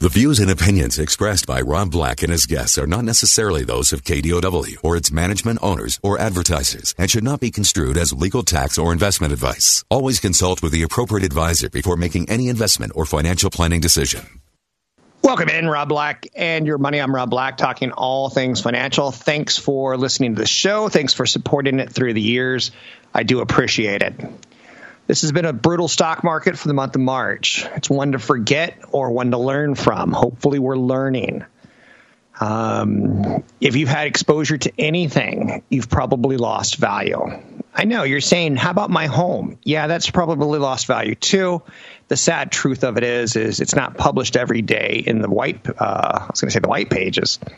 The views and opinions expressed by Rob Black and his guests are not necessarily those of KDOW or its management owners or advertisers and should not be construed as legal tax or investment advice. Always consult with the appropriate advisor before making any investment or financial planning decision. Welcome in, Rob Black and your money. I'm Rob Black, talking all things financial. Thanks for listening to the show. Thanks for supporting it through the years. I do appreciate it. This has been a brutal stock market for the month of March. It's one to forget or one to learn from. Hopefully, we're learning. Um, if you've had exposure to anything, you've probably lost value. I know you're saying, "How about my home?" Yeah, that's probably lost value too. The sad truth of it is, is it's not published every day in the white. Uh, I was going to say the white pages. I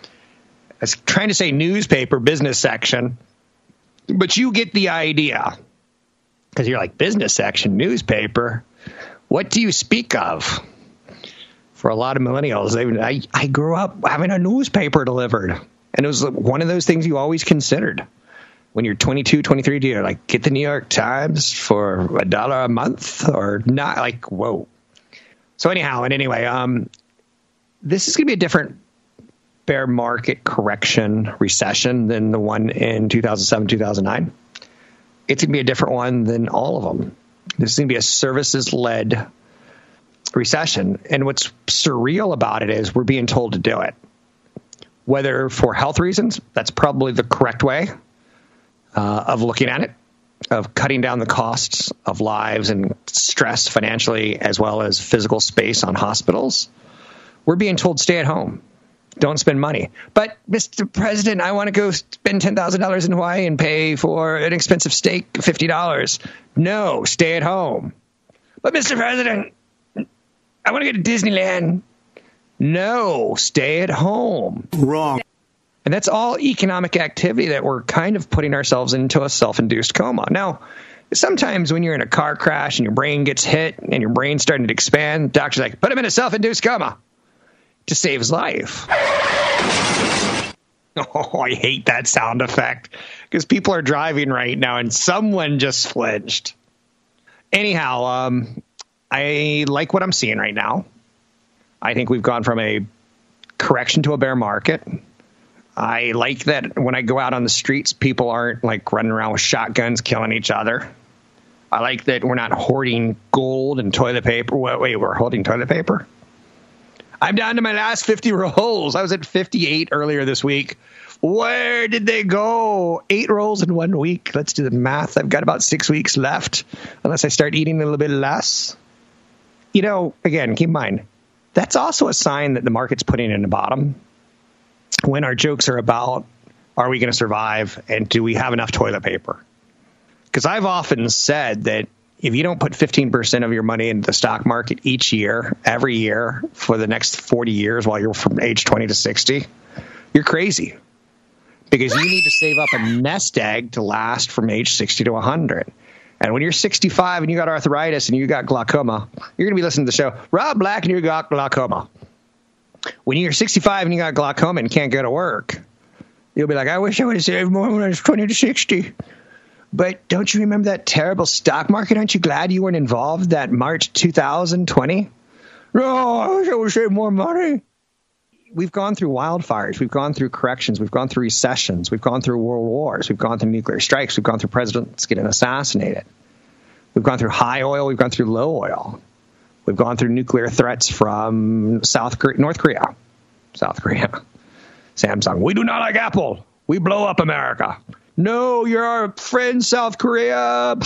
was trying to say newspaper business section, but you get the idea because you're like business section newspaper. What do you speak of? For a lot of millennials, they, I, I grew up having a newspaper delivered, and it was one of those things you always considered when you're 22, 23. Do you like get the New York Times for a dollar a month or not? Like, whoa. So anyhow, and anyway, um, this is going to be a different bear market correction recession than the one in 2007, 2009 it's going to be a different one than all of them. This is going to be a services led recession. And what's surreal about it is we're being told to do it. Whether for health reasons, that's probably the correct way uh, of looking at it, of cutting down the costs of lives and stress financially as well as physical space on hospitals. We're being told stay at home don't spend money. But Mr. President, I want to go spend ten thousand dollars in Hawaii and pay for an expensive steak, fifty dollars. No, stay at home. But Mr. President, I want to go to Disneyland. No, stay at home. Wrong. And that's all economic activity that we're kind of putting ourselves into a self-induced coma. Now, sometimes when you're in a car crash and your brain gets hit and your brain's starting to expand, doctor's like, put him in a self-induced coma to save his life. Oh, I hate that sound effect because people are driving right now and someone just flinched. Anyhow, um, I like what I'm seeing right now. I think we've gone from a correction to a bear market. I like that when I go out on the streets, people aren't like running around with shotguns killing each other. I like that we're not hoarding gold and toilet paper. Wait, wait we're holding toilet paper? I'm down to my last 50 rolls. I was at 58 earlier this week. Where did they go? Eight rolls in one week. Let's do the math. I've got about six weeks left, unless I start eating a little bit less. You know, again, keep in mind, that's also a sign that the market's putting in the bottom. When our jokes are about, are we going to survive and do we have enough toilet paper? Because I've often said that if you don't put 15% of your money into the stock market each year, every year for the next 40 years while you're from age 20 to 60, you're crazy. Because you need to save up a nest egg to last from age 60 to 100. And when you're 65 and you got arthritis and you got glaucoma, you're going to be listening to the show, Rob Black and you got glaucoma. When you're 65 and you got glaucoma and can't go to work, you'll be like, I wish I would have saved more when I was 20 to 60. But don't you remember that terrible stock market? Aren't you glad you weren't involved that March 2020? Oh, I wish I would save more money. We've gone through wildfires. We've gone through corrections. We've gone through recessions. We've gone through world wars. We've gone through nuclear strikes. We've gone through presidents getting assassinated. We've gone through high oil. We've gone through low oil. We've gone through nuclear threats from South Korea, North Korea, South Korea, Samsung. We do not like Apple. We blow up America. No, you're our friend, South Korea.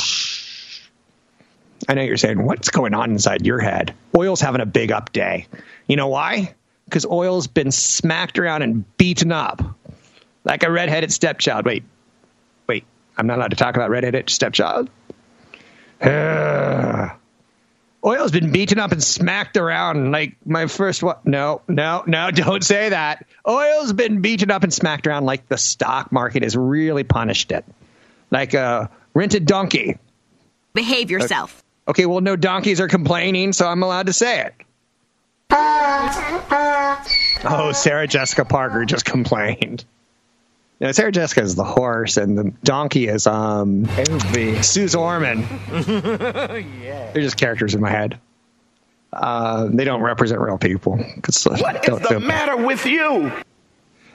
I know you're saying, what's going on inside your head? Oil's having a big up day. You know why? Because oil's been smacked around and beaten up like a redheaded stepchild. Wait, wait, I'm not allowed to talk about redheaded stepchild? Uh, Oil's been beaten up and smacked around like my first what? No, no, no, don't say that. Oil's been beaten up and smacked around like the stock market has really punished it. Like a rented donkey. Behave yourself. Okay, well, no donkeys are complaining, so I'm allowed to say it. Oh, Sarah Jessica Parker just complained. No, Sarah Jessica is the horse, and the donkey is um Suze Orman. yeah. They're just characters in my head. Uh, they don't represent real people. What is the matter with you?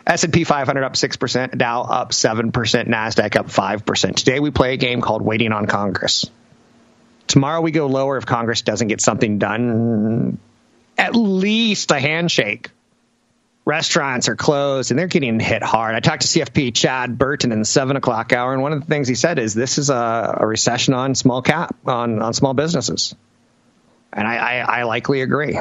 S&P 500 up 6%, Dow up 7%, Nasdaq up 5%. Today we play a game called Waiting on Congress. Tomorrow we go lower if Congress doesn't get something done. At least a handshake. Restaurants are closed and they're getting hit hard. I talked to CFP Chad Burton in the seven o'clock hour, and one of the things he said is this is a, a recession on small cap on on small businesses, and I, I, I likely agree.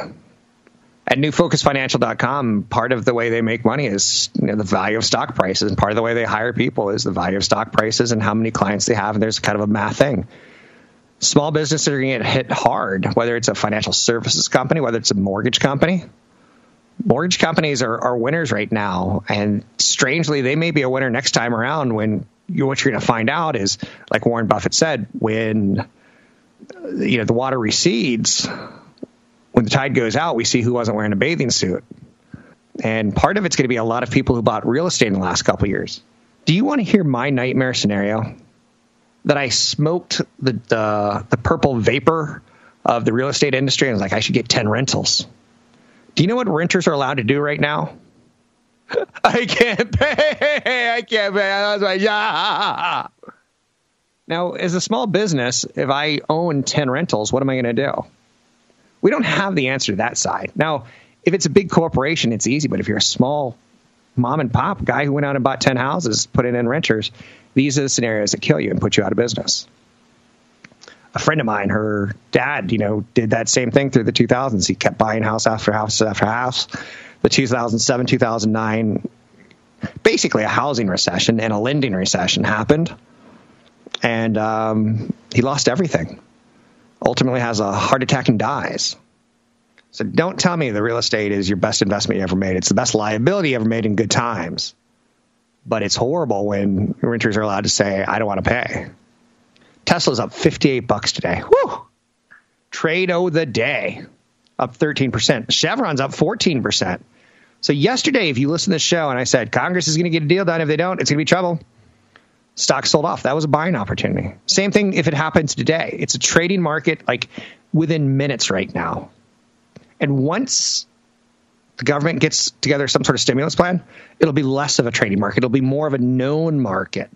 At newfocusfinancial.com, part of the way they make money is you know, the value of stock prices, and part of the way they hire people is the value of stock prices and how many clients they have. And there's kind of a math thing small businesses are going to get hit hard, whether it's a financial services company, whether it's a mortgage company. Mortgage companies are, are winners right now, and strangely, they may be a winner next time around. When you, what you're going to find out is, like Warren Buffett said, when you know the water recedes, when the tide goes out, we see who wasn't wearing a bathing suit, and part of it's going to be a lot of people who bought real estate in the last couple years. Do you want to hear my nightmare scenario? that I smoked the, the, the purple vapor of the real estate industry and was like, I should get 10 rentals. Do you know what renters are allowed to do right now? I can't pay. I can't pay. Was like, yeah. Now, as a small business, if I own 10 rentals, what am I going to do? We don't have the answer to that side. Now, if it's a big corporation, it's easy. But if you're a small mom and pop guy who went out and bought 10 houses, put it in renters, these are the scenarios that kill you and put you out of business. A friend of mine, her dad, you know, did that same thing through the 2000s. He kept buying house after house after house. The 2007, 2009, basically a housing recession and a lending recession happened. And um, he lost everything. Ultimately has a heart attack and dies. So don't tell me the real estate is your best investment you ever made. It's the best liability you ever made in good times. But it's horrible when renters are allowed to say, I don't want to pay. Tesla's up 58 bucks today. Woo! Trade o the day, up 13%. Chevron's up 14%. So yesterday, if you listen to the show and I said Congress is going to get a deal done, if they don't, it's going to be trouble. Stock sold off. That was a buying opportunity. Same thing if it happens today. It's a trading market like within minutes right now. And once the government gets together some sort of stimulus plan, it'll be less of a trading market. It'll be more of a known market.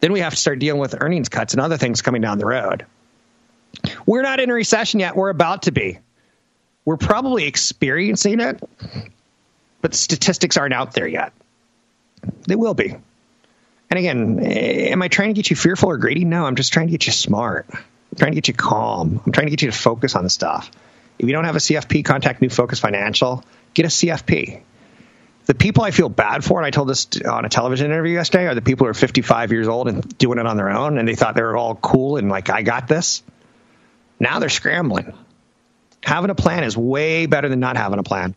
Then we have to start dealing with earnings cuts and other things coming down the road. We're not in a recession yet. We're about to be. We're probably experiencing it, but statistics aren't out there yet. They will be. And again, eh, am I trying to get you fearful or greedy? No, I'm just trying to get you smart. I'm trying to get you calm. I'm trying to get you to focus on the stuff. If you don't have a CFP, contact New Focus Financial. Get a CFP. The people I feel bad for, and I told this on a television interview yesterday, are the people who are 55 years old and doing it on their own, and they thought they were all cool and like, I got this. Now they're scrambling. Having a plan is way better than not having a plan.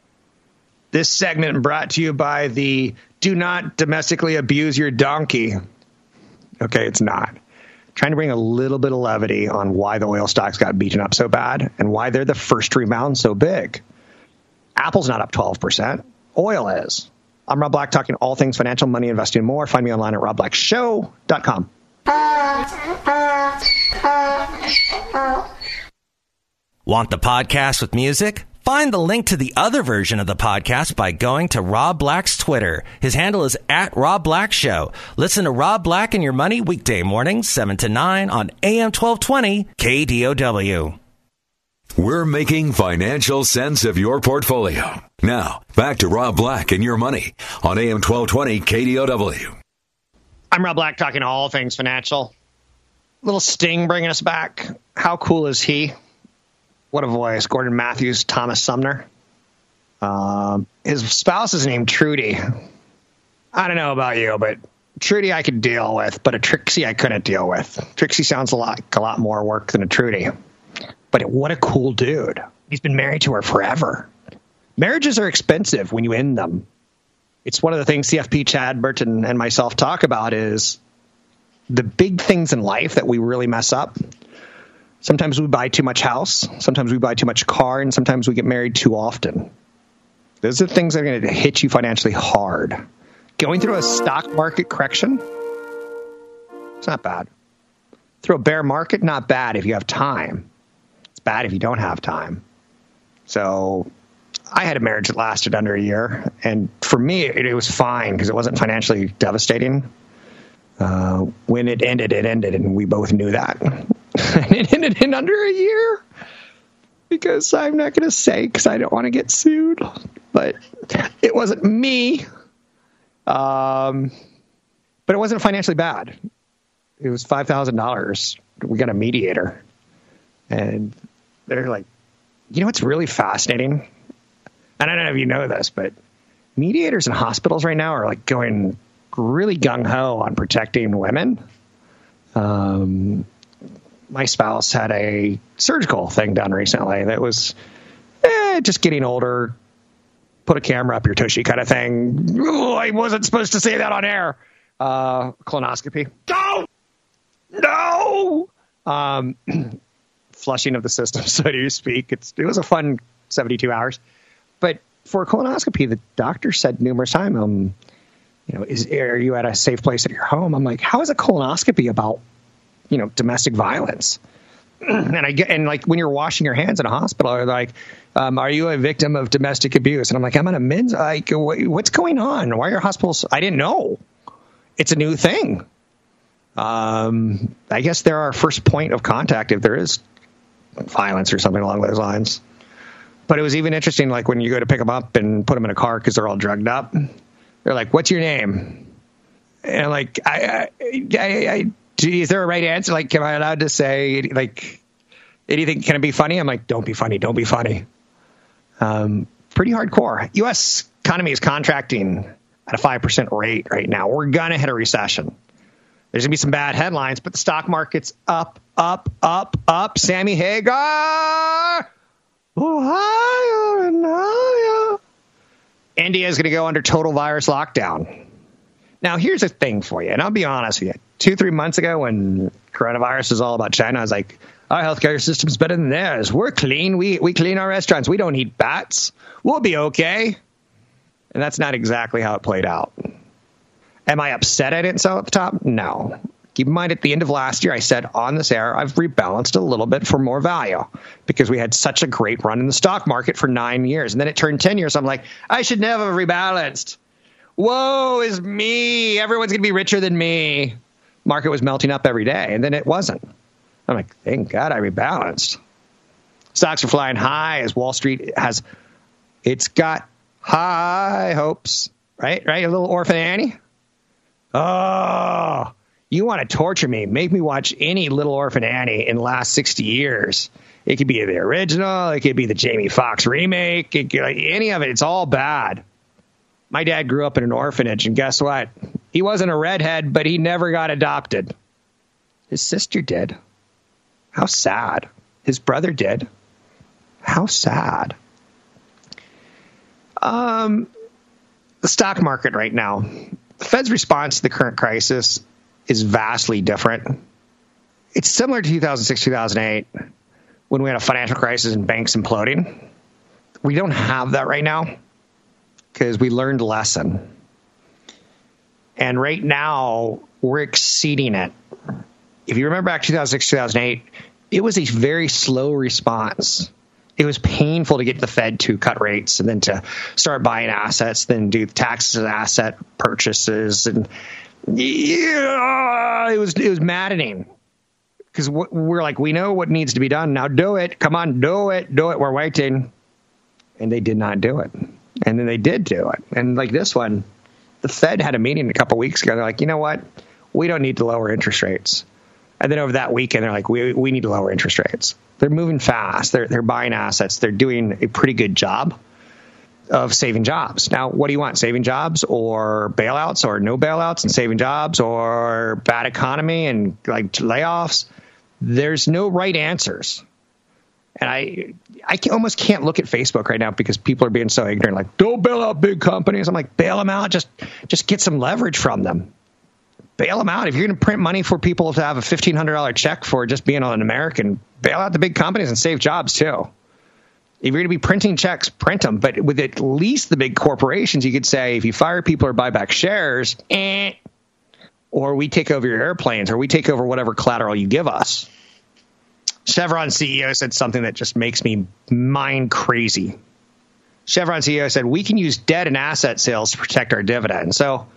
This segment brought to you by the Do Not Domestically Abuse Your Donkey. Okay, it's not trying to bring a little bit of levity on why the oil stocks got beaten up so bad and why they're the first rebound so big. Apple's not up 12%. Oil is. I'm Rob Black, talking all things financial, money, investing, more. Find me online at robblackshow.com. Want the podcast with music? Find the link to the other version of the podcast by going to Rob Black's Twitter. His handle is at Rob Black Show. Listen to Rob Black and Your Money weekday mornings, 7 to 9 on AM 1220 KDOW. We're making financial sense of your portfolio. Now, back to Rob Black and Your Money on AM 1220 KDOW. I'm Rob Black, talking all things financial. Little Sting bringing us back. How cool is he? What a voice. Gordon Matthews, Thomas Sumner. Um, his spouse is named Trudy. I don't know about you, but Trudy I could deal with, but a Trixie I couldn't deal with. Trixie sounds a lot, a lot more work than a Trudy. But what a cool dude. He's been married to her forever. Marriages are expensive when you end them. It's one of the things CFP Chad Burton and myself talk about is the big things in life that we really mess up. Sometimes we buy too much house, sometimes we buy too much car, and sometimes we get married too often. Those are things that are going to hit you financially hard. Going through a stock market correction, it's not bad. Through a bear market, not bad if you have time. Bad if you don't have time. So I had a marriage that lasted under a year, and for me, it, it was fine because it wasn't financially devastating. Uh, when it ended, it ended, and we both knew that. and it ended in under a year because I'm not going to say because I don't want to get sued, but it wasn't me. Um, but it wasn't financially bad. It was five thousand dollars. We got a mediator, and they're like, you know what's really fascinating? And I don't know if you know this, but mediators in hospitals right now are like going really gung ho on protecting women. Um, my spouse had a surgical thing done recently that was eh, just getting older. Put a camera up your tushy kind of thing. Ooh, I wasn't supposed to say that on air. Uh, colonoscopy. No, no. Um, flushing of the system, so to speak. It's, it was a fun 72 hours. But for a colonoscopy, the doctor said numerous times, um, you know, is are you at a safe place at your home? I'm like, how is a colonoscopy about, you know, domestic violence? and I get and like when you're washing your hands in a hospital, they're like, um, "Are you a victim of domestic abuse?" And I'm like, "I'm on a men's like, what's going on? Why are hospitals?" I didn't know. It's a new thing. Um, I guess they're our first point of contact if there is violence or something along those lines. But it was even interesting, like when you go to pick them up and put them in a car because they're all drugged up. They're like, "What's your name?" And like, I, I, I, I is there a right answer? Like, am I allowed to say like anything? Can it be funny? I'm like, don't be funny, don't be funny. Um, pretty hardcore. U.S. economy is contracting at a five percent rate right now. We're gonna hit a recession. There's gonna be some bad headlines, but the stock market's up, up, up, up. Sammy Hagar, Ohio and Ohio. India is going to go under total virus lockdown. Now, here's a thing for you, and I'll be honest with you. Two, three months ago, when coronavirus was all about China, I was like, our healthcare system's better than theirs. We're clean. We, we clean our restaurants. We don't eat bats. We'll be okay. And that's not exactly how it played out. Am I upset I didn't sell at the top? No. Keep in mind, at the end of last year, I said on this air, I've rebalanced a little bit for more value because we had such a great run in the stock market for nine years. And then it turned 10 years. I'm like, I should never have rebalanced. Whoa, is me. Everyone's going to be richer than me. Market was melting up every day. And then it wasn't. I'm like, thank God I rebalanced. Stocks are flying high as Wall Street has, it's got high hopes, right? Right? A little orphan Annie. Oh, you want to torture me, make me watch any Little Orphan Annie in the last 60 years. It could be the original, it could be the Jamie Foxx remake, could, any of it. It's all bad. My dad grew up in an orphanage, and guess what? He wasn't a redhead, but he never got adopted. His sister did. How sad. His brother did. How sad. Um, the stock market right now. The Fed's response to the current crisis is vastly different. It's similar to 2006, 2008, when we had a financial crisis and banks imploding. We don't have that right now because we learned a lesson. And right now, we're exceeding it. If you remember back 2006, 2008, it was a very slow response. It was painful to get the Fed to cut rates and then to start buying assets, then do taxes and asset purchases, and yeah, it was it was maddening because we're like we know what needs to be done now. Do it, come on, do it, do it. We're waiting, and they did not do it, and then they did do it, and like this one, the Fed had a meeting a couple weeks ago. They're like, you know what, we don't need to lower interest rates, and then over that weekend, they're like, we we need to lower interest rates. They're moving fast. They're they're buying assets. They're doing a pretty good job of saving jobs. Now, what do you want? Saving jobs or bailouts or no bailouts and saving jobs or bad economy and like layoffs? There's no right answers. And I, I can, almost can't look at Facebook right now because people are being so ignorant. Like, don't bail out big companies. I'm like, bail them out. Just, just get some leverage from them. Bail them out. If you're going to print money for people to have a fifteen hundred dollar check for just being an American, bail out the big companies and save jobs too. If you're going to be printing checks, print them. But with at least the big corporations, you could say if you fire people or buy back shares, eh, or we take over your airplanes, or we take over whatever collateral you give us. Chevron CEO said something that just makes me mind crazy. Chevron CEO said we can use debt and asset sales to protect our dividend. So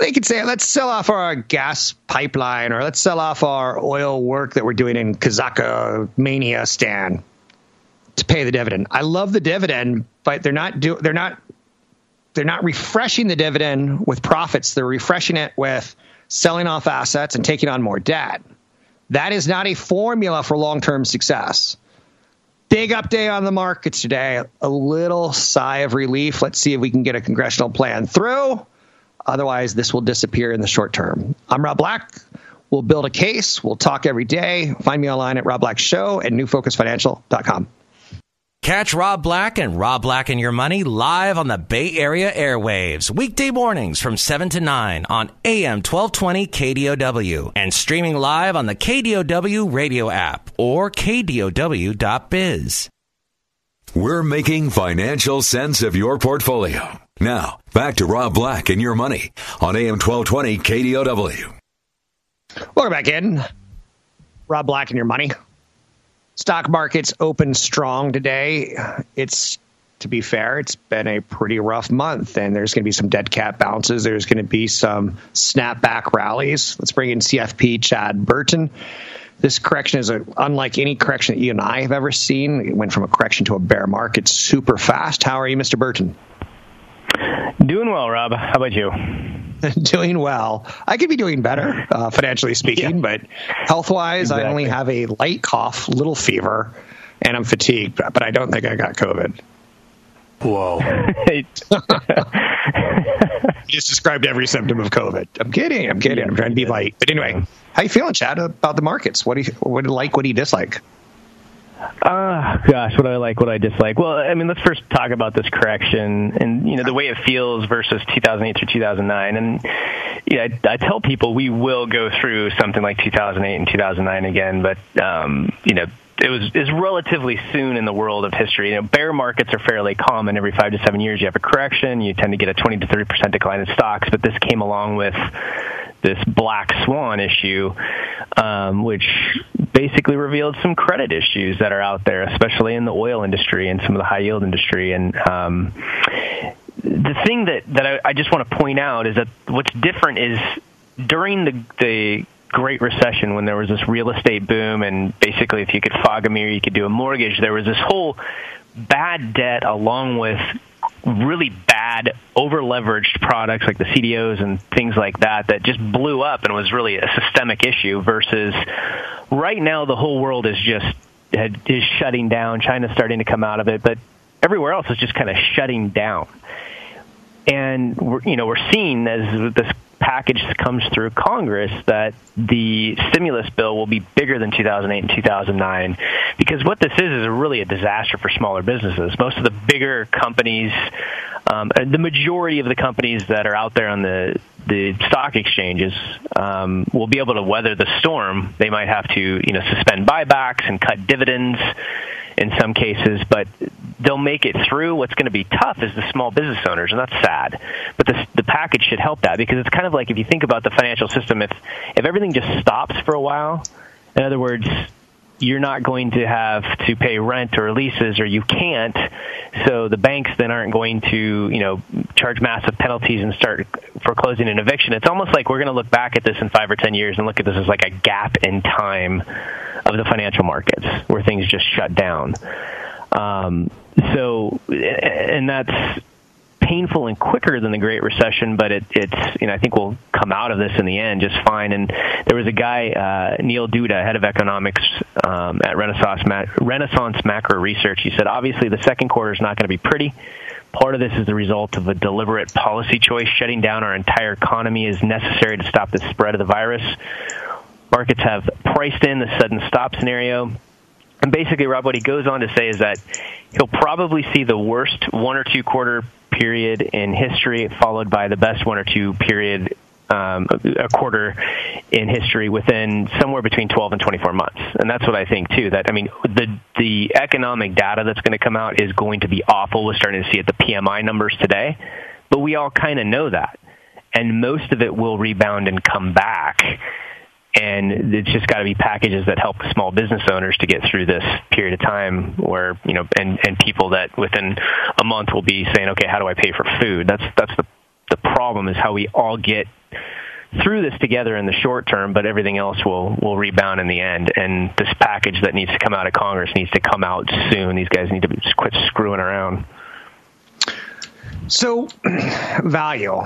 they could say, let's sell off our gas pipeline or let's sell off our oil work that we're doing in Kazakhstan Stan to pay the dividend. I love the dividend, but they're not do they're not they're not refreshing the dividend with profits. They're refreshing it with selling off assets and taking on more debt. That is not a formula for long term success. Big update on the markets today. A little sigh of relief. Let's see if we can get a congressional plan through. Otherwise, this will disappear in the short term. I'm Rob Black. We'll build a case. We'll talk every day. Find me online at Rob Black Show and newfocusfinancial.com. Catch Rob Black and Rob Black and Your Money live on the Bay Area airwaves, weekday mornings from 7 to 9 on AM 1220 KDOW and streaming live on the KDOW radio app or KDOW.biz. We're making financial sense of your portfolio. Now, back to Rob Black and Your Money on AM 1220 KDOW. Welcome back in. Rob Black and Your Money. Stock markets open strong today. It's to be fair, it's been a pretty rough month, and there's going to be some dead cat bounces. There's going to be some snapback rallies. Let's bring in CFP Chad Burton. This correction is a, unlike any correction that you and I have ever seen. It went from a correction to a bear market super fast. How are you, Mr. Burton? Doing well, Rob. How about you? doing well. I could be doing better, uh, financially speaking, yeah. but health wise, exactly. I only have a light cough, little fever, and I'm fatigued, but I don't think I got COVID. Whoa. you just described every symptom of COVID. I'm kidding. I'm kidding. I'm trying to be light. But anyway, how you feeling, Chad, about the markets? What do you, what do you like? What do you dislike? Uh, gosh, what do I like, what I dislike? Well, I mean, let's first talk about this correction and, you know, the way it feels versus 2008 through 2009. And, yeah, I, I tell people we will go through something like 2008 and 2009 again, but, um, you know, it was is relatively soon in the world of history. You know, bear markets are fairly common. Every five to seven years, you have a correction. You tend to get a 20 to 30 percent decline in stocks, but this came along with this black swan issue, um, which basically revealed some credit issues that are out there, especially in the oil industry and some of the high yield industry. And um, the thing that that I, I just want to point out is that what's different is during the the Great Recession when there was this real estate boom, and basically, if you could fog a mirror, you could do a mortgage. There was this whole bad debt along with really bad over leveraged products like the CDOs and things like that that just blew up and was really a systemic issue versus right now the whole world is just is shutting down. China's starting to come out of it, but everywhere else is just kind of shutting down. And we're, you know, we're seeing as this package comes through Congress that the stimulus bill will be bigger than 2008 and 2009 because what this is is really a disaster for smaller businesses. Most of the bigger companies, um, the majority of the companies that are out there on the the stock exchanges um, will be able to weather the storm. They might have to, you know, suspend buybacks and cut dividends in some cases, but they'll make it through. What's going to be tough is the small business owners, and that's sad. But the, the package should help that because it's kind of like if you think about the financial system, if if everything just stops for a while, in other words, you're not going to have to pay rent or leases or you can't so the banks then aren't going to you know charge massive penalties and start foreclosing an eviction it's almost like we're going to look back at this in 5 or 10 years and look at this as like a gap in time of the financial markets where things just shut down um, so and that's painful and quicker than the Great Recession, but it, it's you know I think we'll come out of this in the end just fine. And there was a guy uh, Neil Dutta, head of economics um, at Renaissance Ma- Renaissance Macro Research. He said obviously the second quarter is not going to be pretty. Part of this is the result of a deliberate policy choice. Shutting down our entire economy is necessary to stop the spread of the virus. Markets have priced in the sudden stop scenario And basically, Rob, what he goes on to say is that he'll probably see the worst one or two quarter period in history, followed by the best one or two period um, a quarter in history within somewhere between 12 and 24 months. And that's what I think too. That I mean, the the economic data that's going to come out is going to be awful. We're starting to see it the PMI numbers today, but we all kind of know that, and most of it will rebound and come back. And it's just got to be packages that help small business owners to get through this period of time where, you know, and, and people that within a month will be saying, okay, how do I pay for food? That's, that's the, the problem is how we all get through this together in the short term, but everything else will will rebound in the end. And this package that needs to come out of Congress needs to come out soon. These guys need to quit screwing around. So, value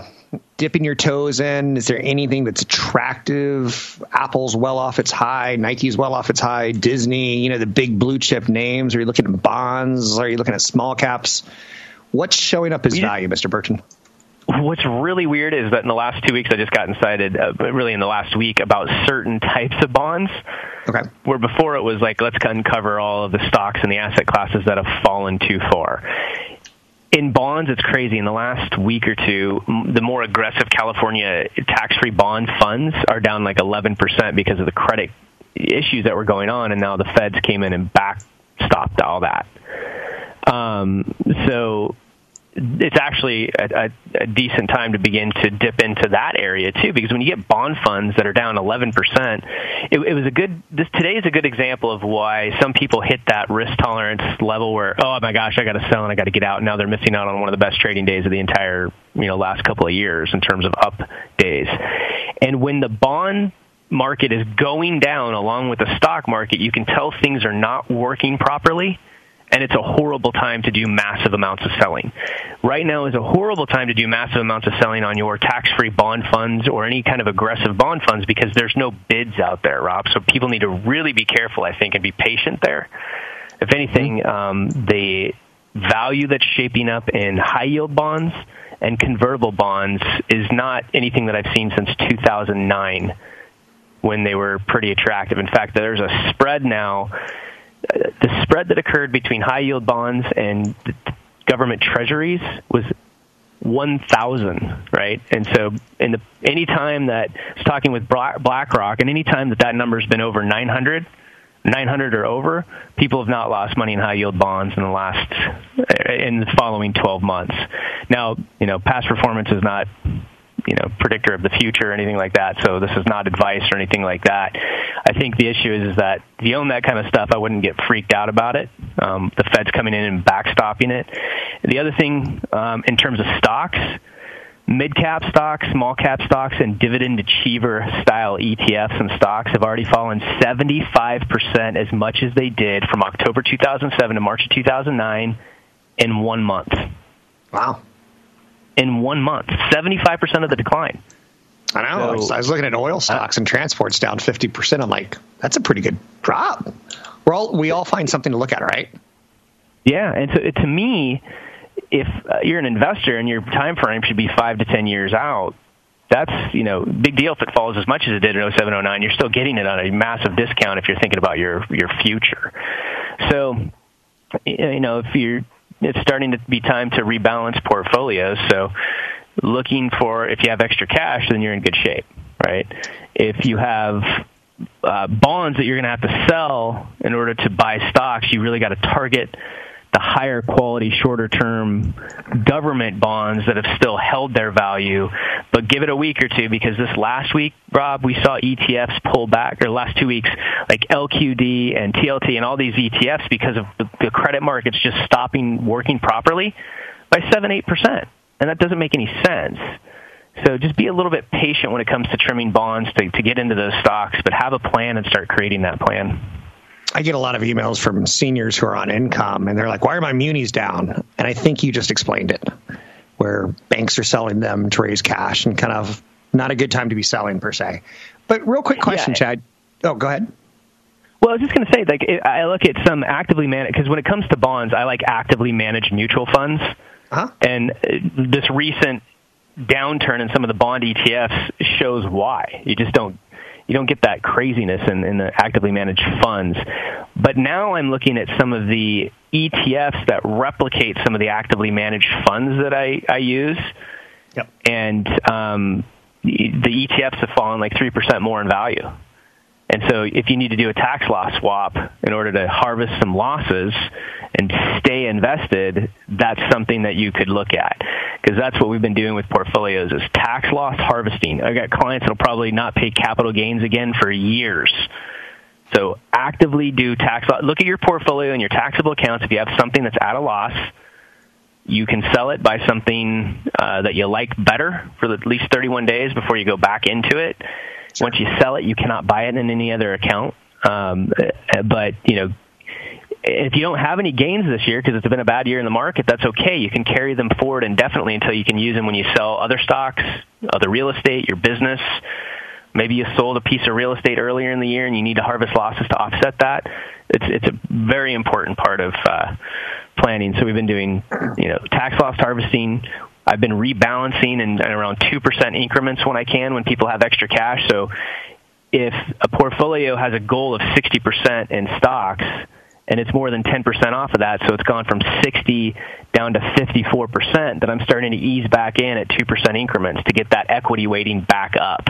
dipping your toes in? Is there anything that's attractive? Apple's well off its high, Nike's well off its high, Disney, you know, the big blue chip names. Are you looking at bonds? Are you looking at small caps? What's showing up as value, Mr. Burton? What's really weird is that in the last two weeks, I just got incited, uh, really in the last week, about certain types of bonds. Okay. Where before it was like, let's uncover all of the stocks and the asset classes that have fallen too far in bonds, it's crazy. In the last week or two, the more aggressive California tax-free bond funds are down like 11% because of the credit issues that were going on, and now the feds came in and backstopped all that. Um, so it's actually a, a, a, decent time to begin to dip into that area too, because when you get bond funds that are down 11%, it, it was a good. This today is a good example of why some people hit that risk tolerance level where, oh my gosh, I got to sell and I got to get out. Now they're missing out on one of the best trading days of the entire you know last couple of years in terms of up days. And when the bond market is going down along with the stock market, you can tell things are not working properly and it's a horrible time to do massive amounts of selling. Right now is a horrible time to do massive amounts of selling on your tax-free bond funds or any kind of aggressive bond funds because there's no bids out there, Rob. So people need to really be careful, I think, and be patient there. If anything, um, the value that's shaping up in high yield bonds and convertible bonds is not anything that I've seen since 2009 when they were pretty attractive. In fact, there's a spread now the spread that occurred between high yield bonds and government treasuries was 1,000, right? And so, in the any time that I was talking with BlackRock, and any time that that number's been over 900, 900 or over, people have not lost money in high yield bonds in the last in the following 12 months. Now, you know, past performance is not you know predictor of the future or anything like that. So this is not advice or anything like that. I think the issue is, is that if you own that kind of stuff, I wouldn't get freaked out about it. Um, the Fed's coming in and backstopping it. The other thing um, in terms of stocks. Mid cap stocks, small cap stocks, and dividend achiever style ETFs and stocks have already fallen 75% as much as they did from October 2007 to March of 2009 in one month. Wow in one month. 75% of the decline. I know. So, I was looking at oil stocks and transports down 50%. I'm like, that's a pretty good drop. We're all, we all find something to look at, right? Yeah. And so to me, if uh, you're an investor and your time frame should be five to 10 years out, that's, you know, big deal if it falls as much as it did in 07, 09. You're still getting it on a massive discount if you're thinking about your, your future. So, you know, if you're, it's starting to be time to rebalance portfolios. So looking for if you have extra cash, then you're in good shape, right? If you have uh, bonds that you're going to have to sell in order to buy stocks, you really got to target the higher quality, shorter term government bonds that have still held their value. But give it a week or two because this last week, Rob, we saw ETFs pull back, or last two weeks, like LQD and TLT and all these ETFs because of the, credit markets just stopping working properly by 7 8%. And that doesn't make any sense. So just be a little bit patient when it comes to trimming bonds to, to get into those stocks, but have a plan and start creating that plan. I get a lot of emails from seniors who are on income, and they're like, "Why are my munis down?" And I think you just explained it, where banks are selling them to raise cash, and kind of not a good time to be selling per se. But real quick question, yeah. Chad. Oh, go ahead. Well, I was just going to say, like, I look at some actively managed because when it comes to bonds, I like actively managed mutual funds, uh-huh. and uh, this recent downturn in some of the bond ETFs shows why. You just don't you don't get that craziness in, in the actively managed funds. But now I'm looking at some of the ETFs that replicate some of the actively managed funds that I, I use. Yep. And um, the ETFs have fallen like 3% more in value. And so if you need to do a tax loss swap in order to harvest some losses and stay invested, that's something that you could look at. Because that's what we've been doing with portfolios is tax loss harvesting. I've got clients that'll probably not pay capital gains again for years. So actively do tax loss. Look at your portfolio and your taxable accounts. If you have something that's at a loss, you can sell it by something uh, that you like better for at least 31 days before you go back into it. Sure. Once you sell it, you cannot buy it in any other account. Um, but you know, if you don't have any gains this year because it's been a bad year in the market, that's okay. You can carry them forward indefinitely until you can use them when you sell other stocks, other real estate, your business. Maybe you sold a piece of real estate earlier in the year and you need to harvest losses to offset that. It's it's a very important part of uh, planning. So we've been doing, you know, tax loss harvesting. I've been rebalancing in, in around 2% increments when I can when people have extra cash. So if a portfolio has a goal of 60% in stocks and it's more than 10% off of that, so it's gone from 60 down to 54%, then I'm starting to ease back in at 2% increments to get that equity weighting back up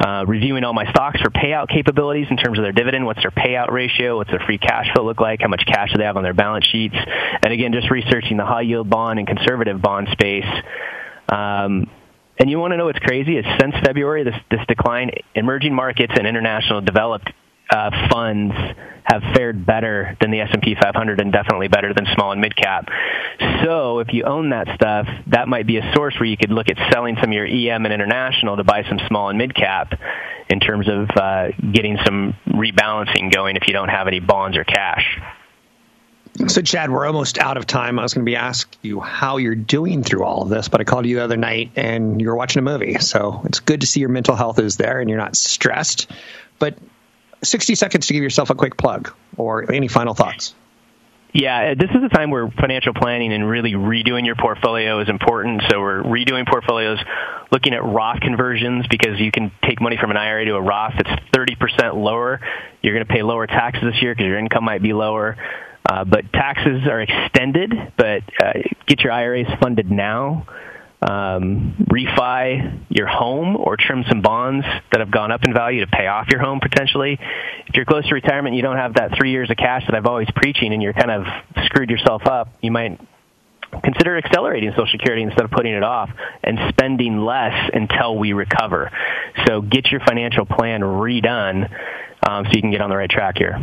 uh, reviewing all my stocks for payout capabilities in terms of their dividend, what's their payout ratio, what's their free cash flow look like, how much cash do they have on their balance sheets, and again, just researching the high yield bond and conservative bond space. Um, and you want to know what's crazy? Is since February, this, this decline, emerging markets and international developed uh, funds have fared better than the S&P 500 and definitely better than small and mid cap. So if you own that stuff, that might be a source where you could look at selling some of your EM and international to buy some small and mid cap in terms of uh, getting some rebalancing going if you don't have any bonds or cash. So, Chad, we're almost out of time. I was going to be asking you how you're doing through all of this, but I called you the other night and you were watching a movie. So it's good to see your mental health is there and you're not stressed. But 60 seconds to give yourself a quick plug or any final thoughts. Yeah, this is a time where financial planning and really redoing your portfolio is important. So we're redoing portfolios, looking at Roth conversions because you can take money from an IRA to a Roth that's 30% lower. You're going to pay lower taxes this year because your income might be lower. Uh, but taxes are extended, but uh, get your IRAs funded now um, refi your home or trim some bonds that have gone up in value to pay off your home potentially. If you're close to retirement, you don't have that three years of cash that I've always preaching, and you're kind of screwed yourself up. You might consider accelerating Social Security instead of putting it off and spending less until we recover. So get your financial plan redone um, so you can get on the right track here.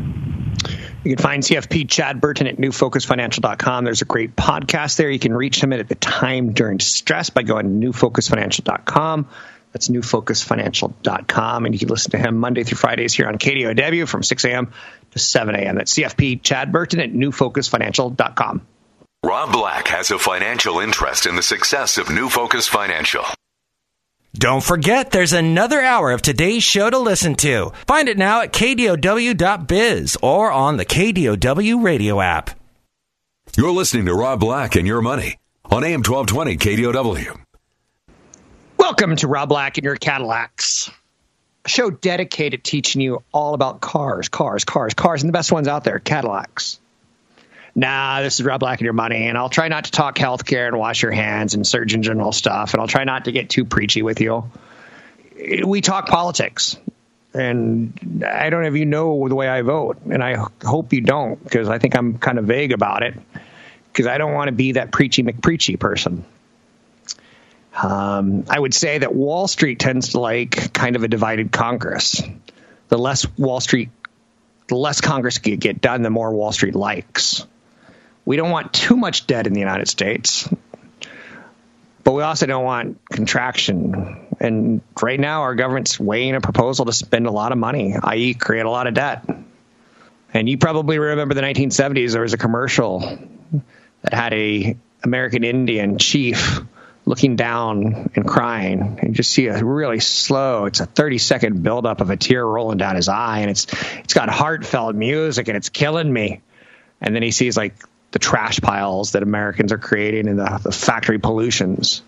You can find CFP Chad Burton at newfocusfinancial.com. There's a great podcast there. You can reach him at the time during stress by going to newfocusfinancial.com. That's newfocusfinancial.com. And you can listen to him Monday through Fridays here on KDOW from 6 a.m. to 7 a.m. That's CFP Chad Burton at newfocusfinancial.com. Rob Black has a financial interest in the success of New Focus Financial. Don't forget, there's another hour of today's show to listen to. Find it now at kdow.biz or on the KDOW radio app. You're listening to Rob Black and Your Money on AM 1220 KDOW. Welcome to Rob Black and Your Cadillacs, a show dedicated to teaching you all about cars, cars, cars, cars, and the best ones out there, Cadillacs nah, this is Rob Black and your money, and I'll try not to talk healthcare and wash your hands and Surgeon General stuff, and I'll try not to get too preachy with you. We talk politics, and I don't know if you know the way I vote, and I hope you don't, because I think I'm kind of vague about it, because I don't want to be that preachy McPreachy person. Um, I would say that Wall Street tends to like kind of a divided Congress. The less Wall Street, the less Congress can get done, the more Wall Street likes we don't want too much debt in the United States, but we also don't want contraction. And right now, our government's weighing a proposal to spend a lot of money, i.e., create a lot of debt. And you probably remember the 1970s. There was a commercial that had a American Indian chief looking down and crying and just see a really slow it's a 30 second buildup of a tear rolling down his eye and it's it's got heartfelt music and it's killing me and then he sees like the trash piles that Americans are creating and the, the factory pollutions.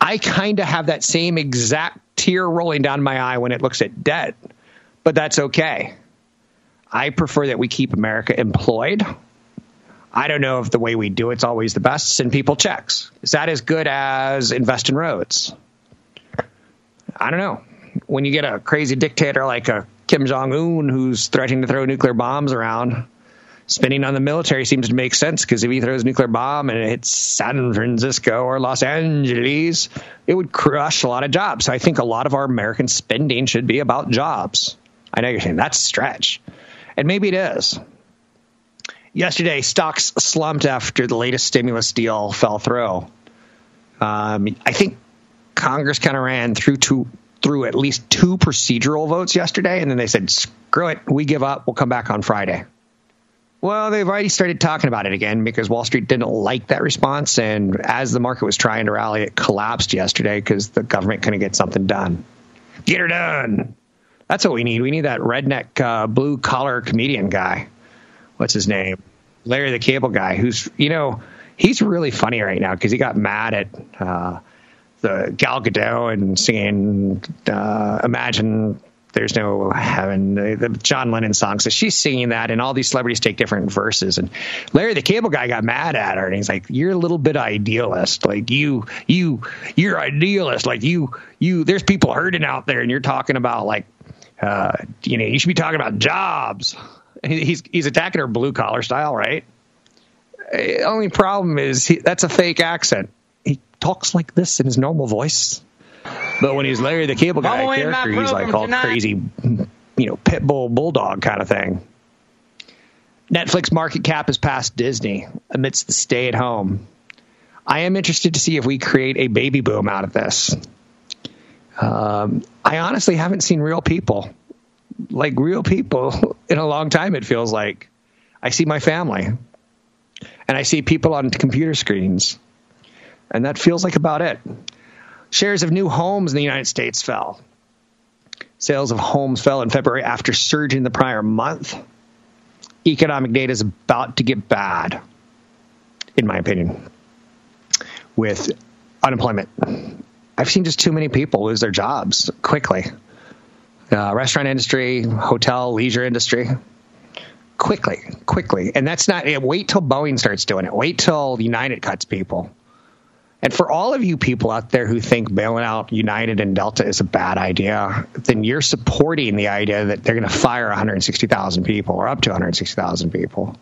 I kind of have that same exact tear rolling down my eye when it looks at debt, but that's okay. I prefer that we keep America employed. I don't know if the way we do it's always the best. Send people checks. Is that as good as invest in roads? I don't know. When you get a crazy dictator like a Kim Jong Un who's threatening to throw nuclear bombs around, spending on the military seems to make sense because if he throws a nuclear bomb and it hits San Francisco or Los Angeles, it would crush a lot of jobs. So I think a lot of our American spending should be about jobs. I know you're saying that's a stretch, and maybe it is. Yesterday, stocks slumped after the latest stimulus deal fell through. Um, I think Congress kind of ran through two through at least two procedural votes yesterday, and then they said, "Screw it, we give up. We'll come back on Friday." Well, they've already started talking about it again because Wall Street didn't like that response, and as the market was trying to rally, it collapsed yesterday because the government couldn't get something done. Get her done. That's what we need. We need that redneck uh, blue collar comedian guy. What's his name? Larry the Cable Guy, who's you know he's really funny right now because he got mad at. Uh, the Gal Gadot and singing uh, "Imagine There's No Heaven," the, John Lennon song. So she's singing that, and all these celebrities take different verses. And Larry the Cable Guy got mad at her, and he's like, "You're a little bit idealist. Like you, you, you're idealist. Like you, you. There's people hurting out there, and you're talking about like, uh, you know, you should be talking about jobs." He's he's attacking her blue collar style, right? Only problem is he, that's a fake accent He talks like this in his normal voice. But when he's Larry the Cable Guy character, he's like all tonight. crazy, you know, pit bull bulldog kind of thing. Netflix market cap has passed Disney amidst the stay at home. I am interested to see if we create a baby boom out of this. Um, I honestly haven't seen real people, like real people, in a long time, it feels like. I see my family, and I see people on computer screens and that feels like about it. Shares of new homes in the United States fell. Sales of homes fell in February after surging the prior month. Economic data is about to get bad, in my opinion, with unemployment. I've seen just too many people lose their jobs quickly. Uh, restaurant industry, hotel, leisure industry, quickly, quickly. And that's not, wait till Boeing starts doing it. Wait till United cuts people. And for all of you people out there who think bailing out United and Delta is a bad idea, then you're supporting the idea that they're going to fire 160,000 people or up to 160,000 people.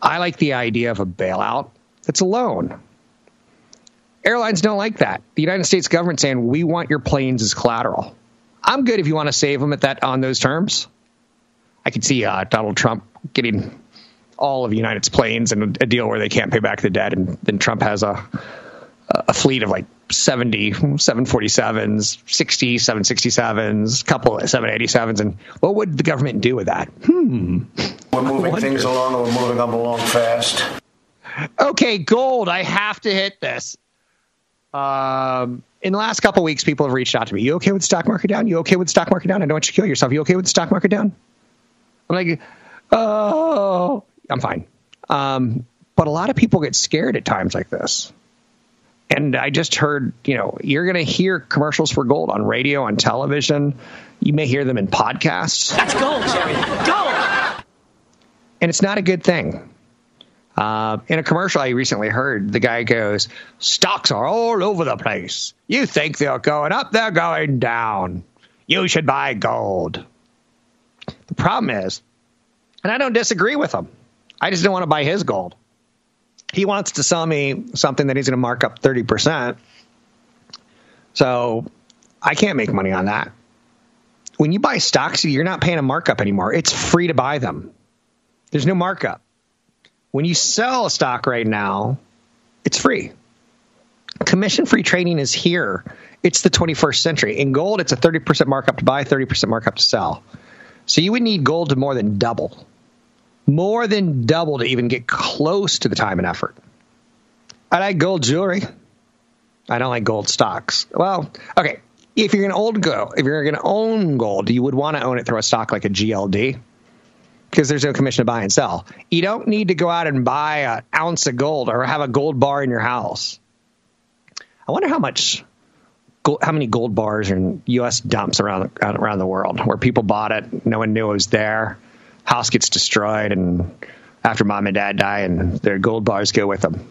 I like the idea of a bailout that's a loan. Airlines don't like that. The United States government saying we want your planes as collateral. I'm good if you want to save them at that on those terms. I could see uh, Donald Trump getting all of United's planes and a deal where they can't pay back the debt, and then Trump has a a fleet of like 70 747s, 60 767s, a couple of 787s. And what would the government do with that? Hmm. We're moving things along and we're moving them along fast. Okay, gold. I have to hit this. Um, in the last couple weeks, people have reached out to me. You okay with stock market down? You okay with stock market down? I don't want you to kill yourself. You okay with stock market down? I'm like, oh, I'm fine. Um, but a lot of people get scared at times like this. And I just heard, you know, you're going to hear commercials for gold on radio, on television. You may hear them in podcasts. That's gold, Jerry. Gold. And it's not a good thing. Uh, in a commercial I recently heard, the guy goes, Stocks are all over the place. You think they're going up, they're going down. You should buy gold. The problem is, and I don't disagree with him, I just don't want to buy his gold he wants to sell me something that he's going to mark up 30%. So I can't make money on that. When you buy stocks, you're not paying a markup anymore. It's free to buy them. There's no markup. When you sell a stock right now, it's free. Commission free trading is here. It's the 21st century. In gold, it's a 30% markup to buy, 30% markup to sell. So you would need gold to more than double more than double to even get close to the time and effort. I like gold jewelry. I don't like gold stocks. Well, okay. If you're an old go, if you're going to own gold, you would want to own it through a stock like a GLD because there's no commission to buy and sell. You don't need to go out and buy an ounce of gold or have a gold bar in your house. I wonder how much how many gold bars are in U.S. dumps around around the world where people bought it, no one knew it was there. House gets destroyed, and after mom and dad die, and their gold bars go with them.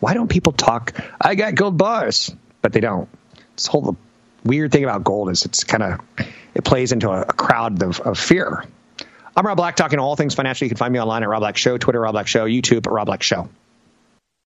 Why don't people talk? I got gold bars, but they don't. This whole weird thing about gold is it's kind of it plays into a, a crowd of, of fear. I'm Rob Black, talking all things financial. You can find me online at Rob Black Show, Twitter Rob Black Show, YouTube at Rob Black Show.